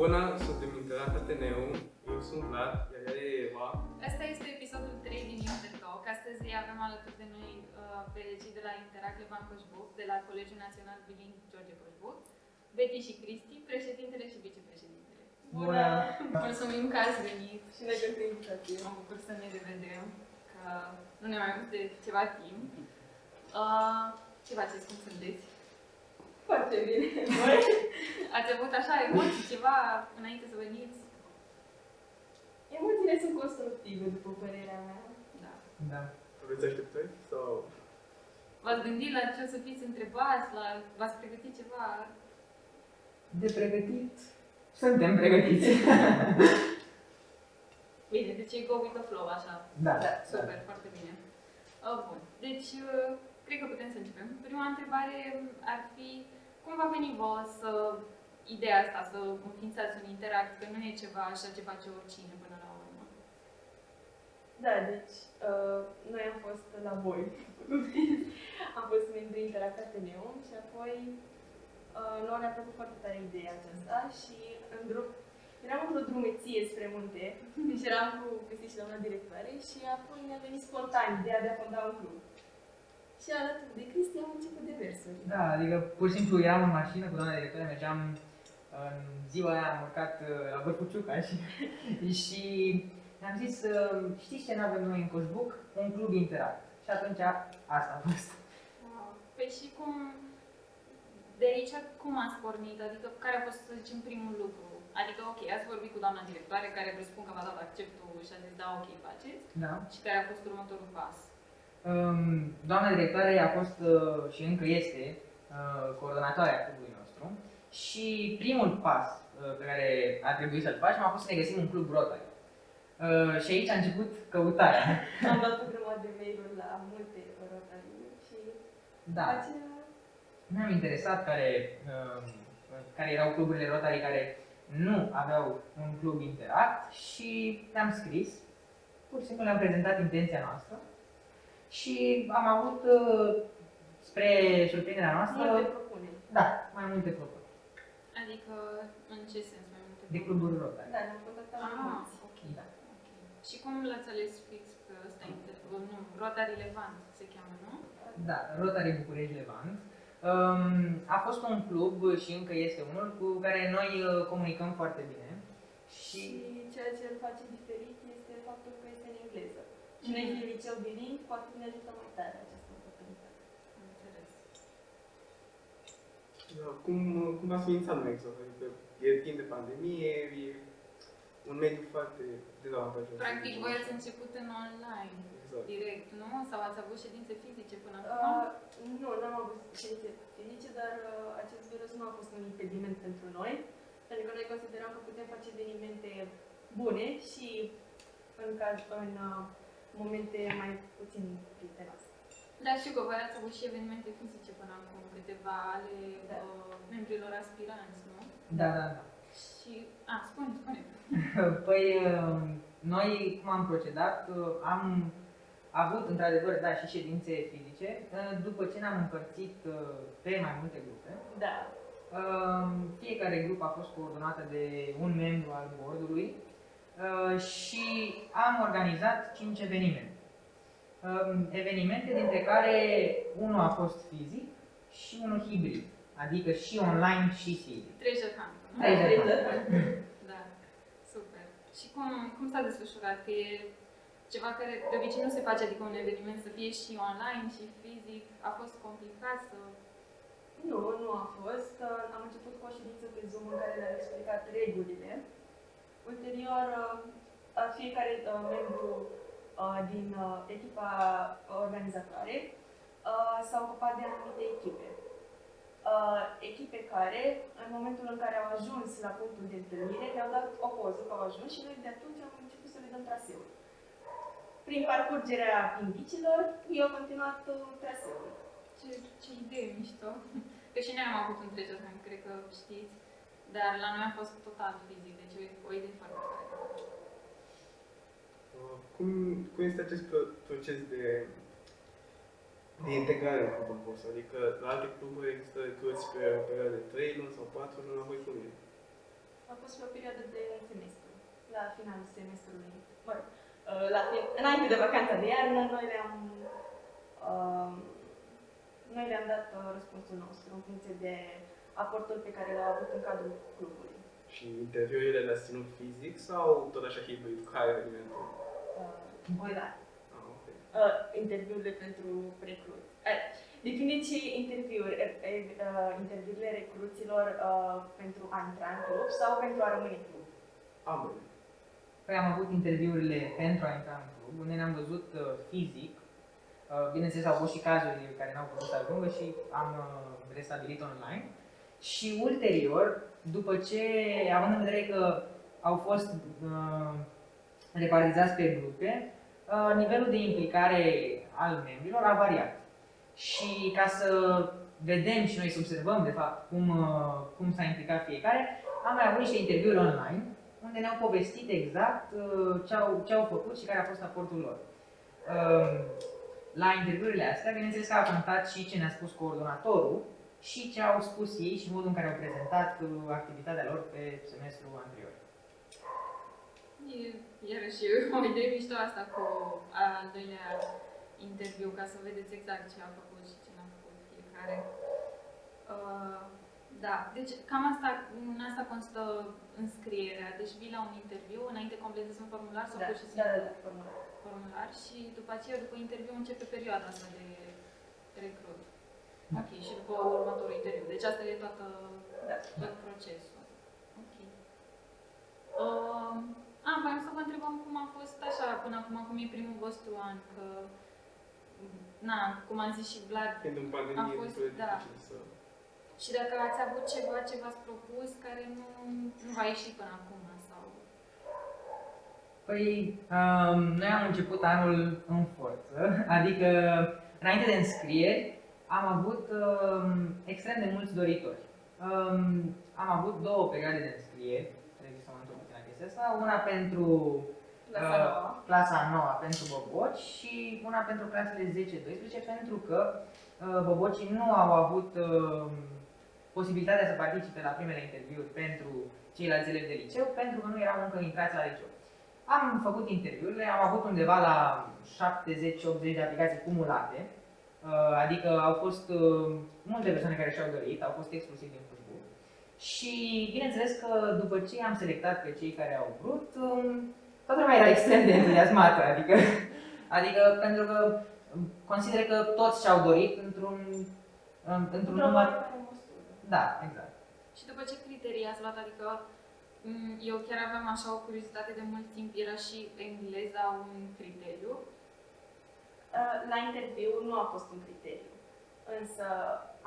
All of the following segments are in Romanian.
Bună, suntem Interact Ateneu, eu sunt Vlad, iar ea e Eva. Asta este episodul 3 din Intertalk. Astăzi avem alături de noi uh, pe cei de la Interact Levan Coșbuc, de la Colegiul Național Biling George Coșbuc, Betty și Cristi, președintele și vicepreședintele. Bună! Mulțumim că ați venit Și ne pentru invitație. Mă bucur să ne revedem, că nu ne mai văzut de ceva timp. Uh, ce faceți, cum sunteți? Foarte bine. Voi? Ați avut așa emoții, ceva înainte să veniți? Emoțiile sunt constructive, după părerea mea. Da. Da. Aveți așteptări? Sau... V-ați gândit la ce o să fiți întrebați? La... V-ați pregătit ceva? De pregătit, suntem pregătiți. Bine, deci e go with the flow, așa. da. Da, Super, foarte bine. Uh, bun. Deci, uh, cred că putem să începem. Prima întrebare ar fi, cum va veni vouă să ideea asta, să înființați un interact, că nu e ceva așa ce face oricine până la urmă. Da, deci uh, noi am fost la voi. am fost membri Interact Ateneum și apoi uh, nouă ne-a plăcut foarte tare ideea aceasta și în drum, eram într-o drumeție spre munte, deci eram cu Cristi și doamna directoare și apoi ne-a venit spontan ideea de a fonda un club. Și alături de Cristi am început demersuri. Da, adică pur și simplu eram în mașină cu doamna directoare, mergeam în ziua aia, am urcat uh, la Vârful Ciuca și, și ne-am zis, uh, știți ce nu avem noi în Coșbuc? Un club interact. Și atunci asta a fost. Wow. Păi și cum, de aici cum ați pornit? Adică care a fost, să zicem, primul lucru? Adică, ok, ați vorbit cu doamna directoare, care presupun că v-a dat acceptul și a zis, da, ok, faceți. Da. Și care a fost următorul pas? Um, doamna directoare a fost uh, și încă este uh, coordonatoarea clubului nostru și primul pas uh, pe care a trebuit să-l facem a fost să ne găsim un club Rotary. Uh, și aici a început căutarea. Am dat o grămadă de mail-uri la multe rotarii și Da. aceea Ne-am interesat care, uh, care erau cluburile Rotary care nu aveau un club interact și le-am scris. Pur și simplu le-am prezentat intenția noastră și am avut, uh, spre surprinderea noastră, multe propuneri. da, mai multe propuneri Adică, în ce sens mai multe? de cluburi Rotary. Da, ne-am contactat Ah, mai mulți. ok. Da. ok. Și cum l-ați ales fix pe ăsta? inter- Nu, Rotary Levant se cheamă, nu? Da, Rotary București Levant. Um, a fost un club și încă este unul cu care noi uh, comunicăm foarte bine. Și Și ceea ce îl face diferit este faptul că este în engleză. Și noi fiind liceu biling, poate ne ajută mai tare această oportunitate. Am înțeles. Da, cum, cum v-ați ființat mai exact? Adică e timp de pandemie, e un mediu foarte dezavantajos. Practic, voi ați început în online, Exact. direct, nu? Sau ați avut ședințe fizice până acum? Uh, nu, n-am avut ședințe fizice, dar uh, acest virus nu a fost un impediment pentru noi, pentru că noi considerăm că putem face evenimente bune și în, caz, în uh, momente mai puțin prietenoase. Da, știu că voi ați avut și evenimente fizice până acum, câteva ale Da. uh, membrilor aspiranți, nu? da, da, da. Și, a, spune, spune. Păi, uh, noi cum am procedat, uh, am avut într-adevăr, da, și ședințe fizice, uh, după ce ne-am împărțit uh, pe mai multe grupe. Da, Uh, Fiecare grup a fost coordonată de un membru al bordului uh, și am organizat 5 evenimente. Um, Evenimente dintre care unul a fost fizic și unul hibrid, adică și online și fizic. Treasure Hunt, nu? Treasure Hunt. Da, super. Și cum, cum s-a desfășurat? Că e ceva care de obicei nu se face, adică un eveniment să fie și online și fizic. A fost complicat să... Nu, nu a fost. Uh, Am început cu o ședință pe Zoom în care le-am explicat regulile. Ulterior, uh, fiecare uh, membru uh, din uh, echipa organizatoare uh, s-a ocupat de anumite echipe. Uh, Echipe care, în momentul în care au ajuns la punctul de întâlnire, ne-au dat o poză că au ajuns și noi de atunci am început să le dăm traseul. Prin parcurgerea indicilor, eu am continuat uh, traseul. Ce, ce idee mișto! Că și noi am avut un Treasure Hunt, cred că știți. Dar la noi a fost total fizic, deci o, o idee foarte tare. Uh, Cum, cum este acest pro- proces de, de integrare în clubul vostru? Adică la alte cluburi există cărți pe o perioadă de 3 luni sau 4 luni, la voi cum e? A fost și o perioadă de un semestru. La finalul semestrului, mă rog, uh, la fin- înainte de vacanța de iarnă, noi le-am uh, noi le-am dat uh, răspunsul nostru în funcție de aportul pe care l-au avut în cadrul clubului. Și interviurile le-ați ținut fizic sau tot așa hibrid, ca evenimentul? Uh, Păi da. Ah, ok. uh, interviurile pentru recruți. Uh, definiți și interviuri, uh, uh, interviurile recruților uh, pentru a intra în club sau pentru a rămâne în club. Ambele. Păi am avut interviurile pentru a intra în club, unde ne-am văzut uh, fizic. Uh, bineînțeles, au fost și cazuri care n-au putut să ajungă și am uh, restabilit online. Și ulterior, după ce, având în vedere că au fost uh, repartizați pe grupe, uh, nivelul de implicare al membrilor a variat. Și ca să vedem și noi să observăm, de fapt, cum, uh, cum s-a implicat fiecare, am mai avut niște interviuri online, unde ne-au povestit exact uh, ce au, ce au făcut și care a fost aportul lor. Um, La interviurile astea, bineînțeles că a contat și ce ne-a spus coordonatorul și ce au spus ei și modul în care au prezentat uh, activitatea lor pe semestrul anterior. E, iarăși, o idee mișto asta cu al doilea interviu, ca să vedeți exact ce a făcut și ce n-a făcut fiecare. Uh, da, deci cam asta, în asta constă înscrierea. Deci vii la un interviu, înainte completezi un formular sau Da, pur și da, simplu da, da, formular. formular și după aceea, după interviu, începe perioada asta de recrut. Da. Ok, și după următorul interviu. Deci asta e toată, Da. tot procesul. Ok. Uh, a, voiam să vă întrebăm cum a fost așa până acum, cum e primul vostru an, că, na, cum am zis și Vlad, Fiind în pandemie, A e fost, destul de da. dificil să... și dacă ați avut ceva ce v-ați propus care nu, nu v-a ieșit până acum, sau... Păi, um, noi am început anul în forță, adică înainte de înscrieri am avut um, extrem de mulți doritori. Um, am avut două perioade de înscrieri, trebuie să mă întorc puțin la chestia asta, una pentru La uh, Sanoa. clasa 9 pentru boboci și una pentru clasele 10-12 pentru că uh, bobocii nu au avut uh, posibilitatea să participe la primele interviuri pentru ceilalți elevi de liceu pentru că nu erau încă intrați la liceu. Am făcut interviurile, am avut undeva la 70-80 de aplicații cumulate, uh, adică au fost uh, multe persoane care și-au dorit, au fost exclusiv din Facebook. Și bineînțeles că după ce am selectat pe cei care au vrut, um, toată lumea era extrem de entuziasmată, adică, adică pentru că um, consider că toți și-au dorit într-un, um, într-un Într-o număr. oarecare măsură. Da, exact. Și după ce criterii ați luat? Adică m, eu chiar aveam așa o curiozitate de mult timp, era și engleza un criteriu. Uh, La interviu nu a fost un criteriu. Însă,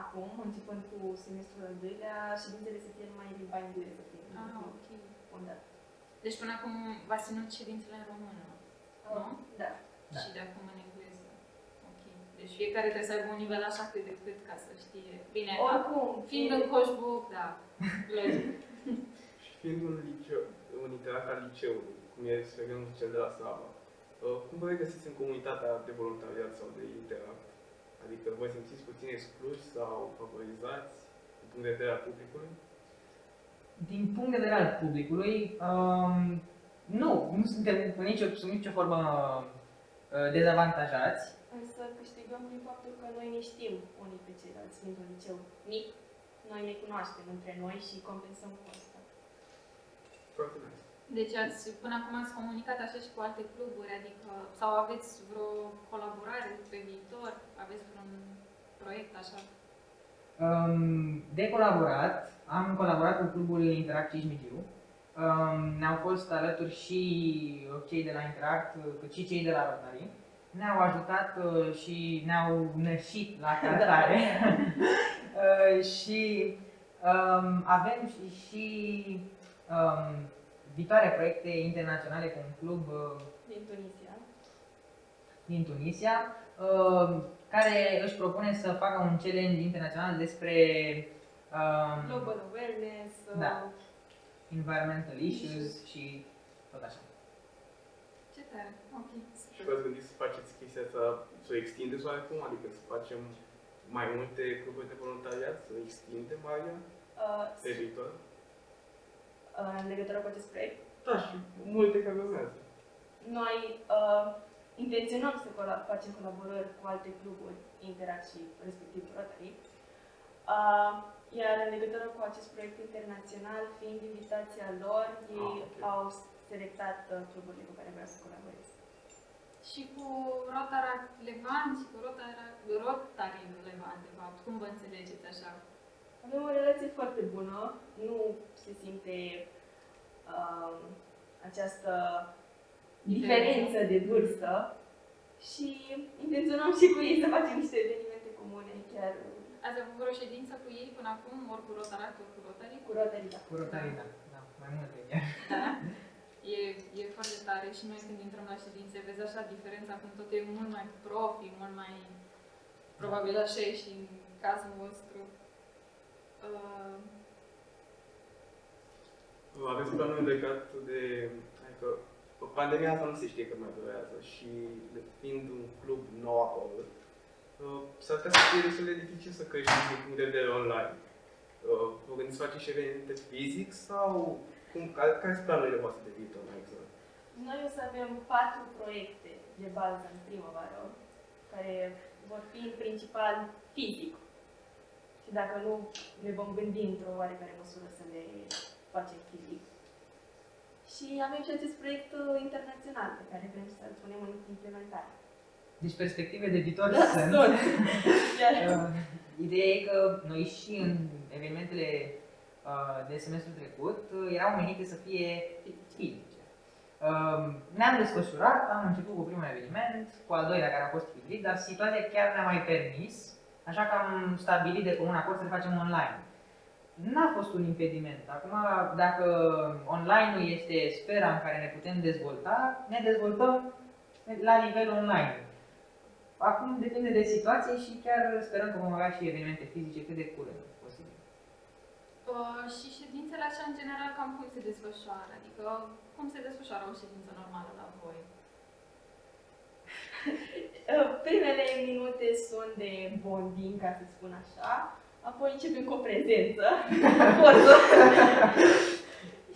acum, începând cu semestrul al doilea, ședințele se țin mai în limba engleză. fiind Ah, un ok. fundat. Deci până acum v-ați ținut ședințele în română, nu? Da. Da. Și de acum în engleză. Ok. Deci fiecare trebuie să aibă un nivel așa cât de cât ca să știe. Bine, Oricum, fiind în coșbuc, da, logic. Și fiind un liceu, un interat al liceului, cum e, să vedem, cel de la Sava, uh, cum vă regăsiți în comunitatea de voluntariat sau de interact? Adică vă simțiți puțin excluși sau favorizați din punct de vedere al publicului? Din punct de vedere al publicului, um, nu, nu suntem în nicio, sub nicio formă uh, dezavantajați. Însă câștigăm din faptul că noi ne știm unii pe ceilalți dintr-un liceu mic. Noi ne cunoaștem între noi și compensăm cu asta. Foarte nice. Deci ați, până acum ați comunicat așa și cu alte cluburi, adică, sau aveți vreo colaborare pe viitor? Aveți vreun proiect așa? Um, de colaborat, am colaborat cu clubul Interact Cismigiu. Um, ne-au fost alături și cei de la Interact, cât și cei de la Rotary. Ne-au ajutat uh, și ne-au nășit la cantare. uh, și um, avem și, și um, viitoare proiecte internaționale cu un club uh, Din Tunisia. din Tunisia, uh, care își propune să facă un challenge internațional despre um, Global awareness. Da. uh, environmental issues și tot așa. Ce tare, ok, Și super. v-ați gândit să faceți chestia asta, să o extindeți oarecum? Adică să facem mai multe cluburi de voluntariat, să extindem aria uh, pe viitor? Uh, în legătură cu acest proiect. Da, și multe care urmează. Noi uh, intenționăm să cola- facem colaborări cu alte cluburi, Interact și respectiv Rotary. Uh, iar în legătură cu acest proiect internațional, fiind invitația lor, ei Ah, ok. au selectat uh, cluburile cu care vreau să colaborez. Și cu Rotaract Levant și cu Rotaract, Rotary Levant, de fapt, cum vă înțelegeți așa? Avem o relație foarte bună, nu se simte um, această diferență de vârstă și intenționăm și cu ei să facem niște evenimente comune, chiar Ați avut vreo ședință cu ei până acum, ori cu Rotaract, ori cu Rotary? cu Rotary. da. Cu Rotary, da. da. Mai multe chiar. Da. E, e foarte tare și noi când intrăm la ședințe, vezi așa diferența când tot e mult mai profi, mult mai... Probabil așa e și în cazul vostru. Uh, Aveți planul legat de... Adică pandemia asta nu se știe cât mai durează și fiind un club nou acolo, uh, s-ar putea să fie destul de dificil să crești din punct de vedere online. Uh, Vă gândiți să faceți și evenimente fizic sau cum, care, care sunt planurile voastre de viitor mai exact? Noi o să avem patru proiecte de bază în primăvară, care vor fi în principal fizic. Și dacă nu, ne vom gândi într-o oarecare măsură să le facem fizic. Și avem și acest proiect uh, internațional pe care vrem să-l punem în implementare. Deci perspective de viitor Da, sunt. sunt. Iar Uh, Ideea e că noi și în evenimentele uh, de semestrul trecut uh, erau menite să fie fizice. Uh, Ne-am desfășurat, am început cu primul eveniment, cu al doilea care a fost hibrid, dar situația chiar ne-a mai permis, așa că am stabilit de comun acord să le facem online. N-a fost un impediment. Acum, dacă online-ul este sfera în care ne putem dezvolta, ne dezvoltăm la nivel online. Acum depinde de situație și chiar sperăm că vom avea și evenimente fizice cât de curând posibil. uh, și ședințele așa, în general, cam cum se desfășoară? Adică, cum se desfășoară o ședință normală la voi? uh, primele minute sunt de bonding, ca să spun așa, apoi începem cu o prezență. Poză.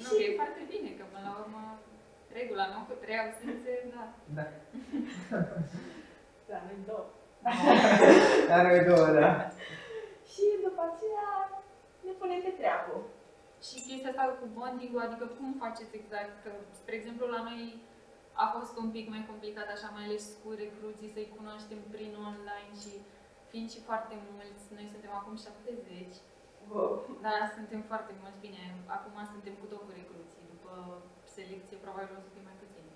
Nu, e foarte bine, că până la urmă, regula, nu? Cu trei absențe, da. Da. Da, noi două. Dar noi două, da. Și după aceea ne punem pe treabă. Și chestia asta cu bonding adică cum faceți exact? Că, spre exemplu, la noi a fost un pic mai complicat, așa, mai ales cu recruții, să-i cunoaștem prin online și fiind și foarte mulți, noi suntem acum 70, Wow. da, suntem foarte mulți, bine, acum suntem cu tot cu recruții, după selecție probabil o să fie mai puțin.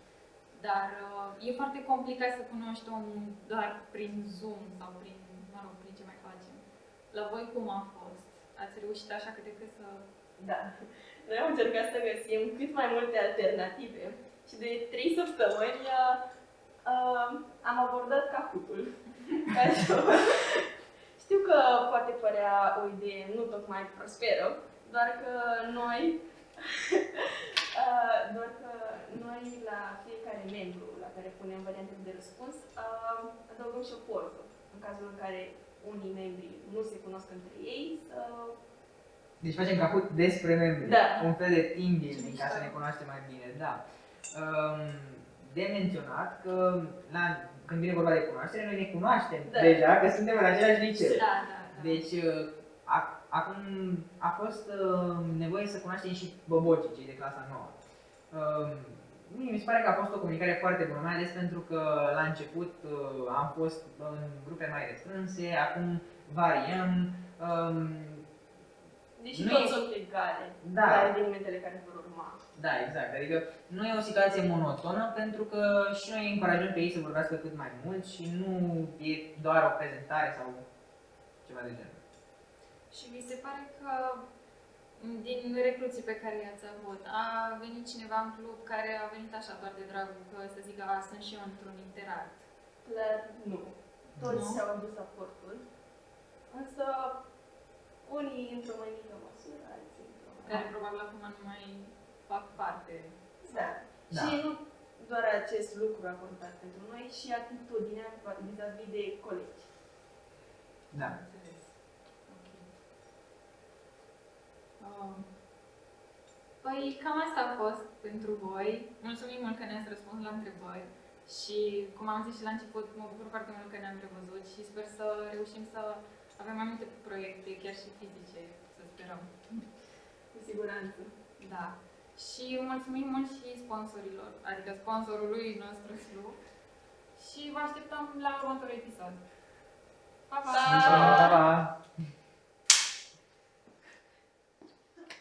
Dar uh, e foarte complicat să cunoști omul doar prin Zoom sau prin, mă rog, prin ce mai facem. La voi cum a fost? Ați reușit așa câte cât să Da. Noi am încercat să găsim cât mai multe alternative și de trei săptămâni uh, uh, am abordat Kahootul. Ca și o- Știu că poate părea o idee nu tocmai prosperă, doar că noi uh, doar că noi la fiecare membru la care punem variantele de răspuns uh, adăugăm și o poză. În cazul în care unii membri nu se cunosc între ei, să Deci facem Kahoot despre membri. Da. Un fel de team building ca să ne cunoaștem mai bine, da. Um, de menționat că la, când vine vorba de cunoaștere, noi ne cunoaștem Da. deja, că suntem în același liceu. Da, da, da. Deci, uh, a- acum a fost uh, nevoie să cunoaștem și bobocii, cei de clasa nouă. Um, Mie mi se pare că a fost o comunicare foarte bună, mai ales pentru că la început uh, am fost în grupe mai restrânse, acum variem. Um, Deși Nu toți e- sunt egale Da. la evenimentele care vor urma. Da, exact. Adică nu e o situație monotonă pentru că și noi încurajăm pe ei să vorbească cât mai mult și nu e doar o prezentare sau ceva de genul. Și vi se pare că m, din recruții pe care i-ați avut, a venit cineva în club care a venit așa doar de dragul că să zică, a, sunt și eu într-un interact. Clar, nu. Toți Nu? și-au adus aportul. Însă, unii într-o mai mică măsură, alții într-o mai Care probabil acum nu mai fac parte. Da. Da. Și nu doar acest lucru a contat pentru noi, și atitudinea vis-a-vis de colegi. Da. Am înțeles. Ok. Um, vă Păi cam asta a fost pentru voi. Mulțumim mult că ne-ați răspuns la întrebări. Și, cum am zis și la început, mă bucur foarte mult că ne-am revăzut și sper să reușim să avem mai multe proiecte, chiar și fizice, să sperăm. Cu siguranță. Da. Și mulțumim mult și sponsorilor, adică sponsorului nostru, Slu. Și vă așteptăm la următorul episod. Pa, pa! Pa, pa! pa.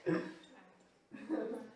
Thank you.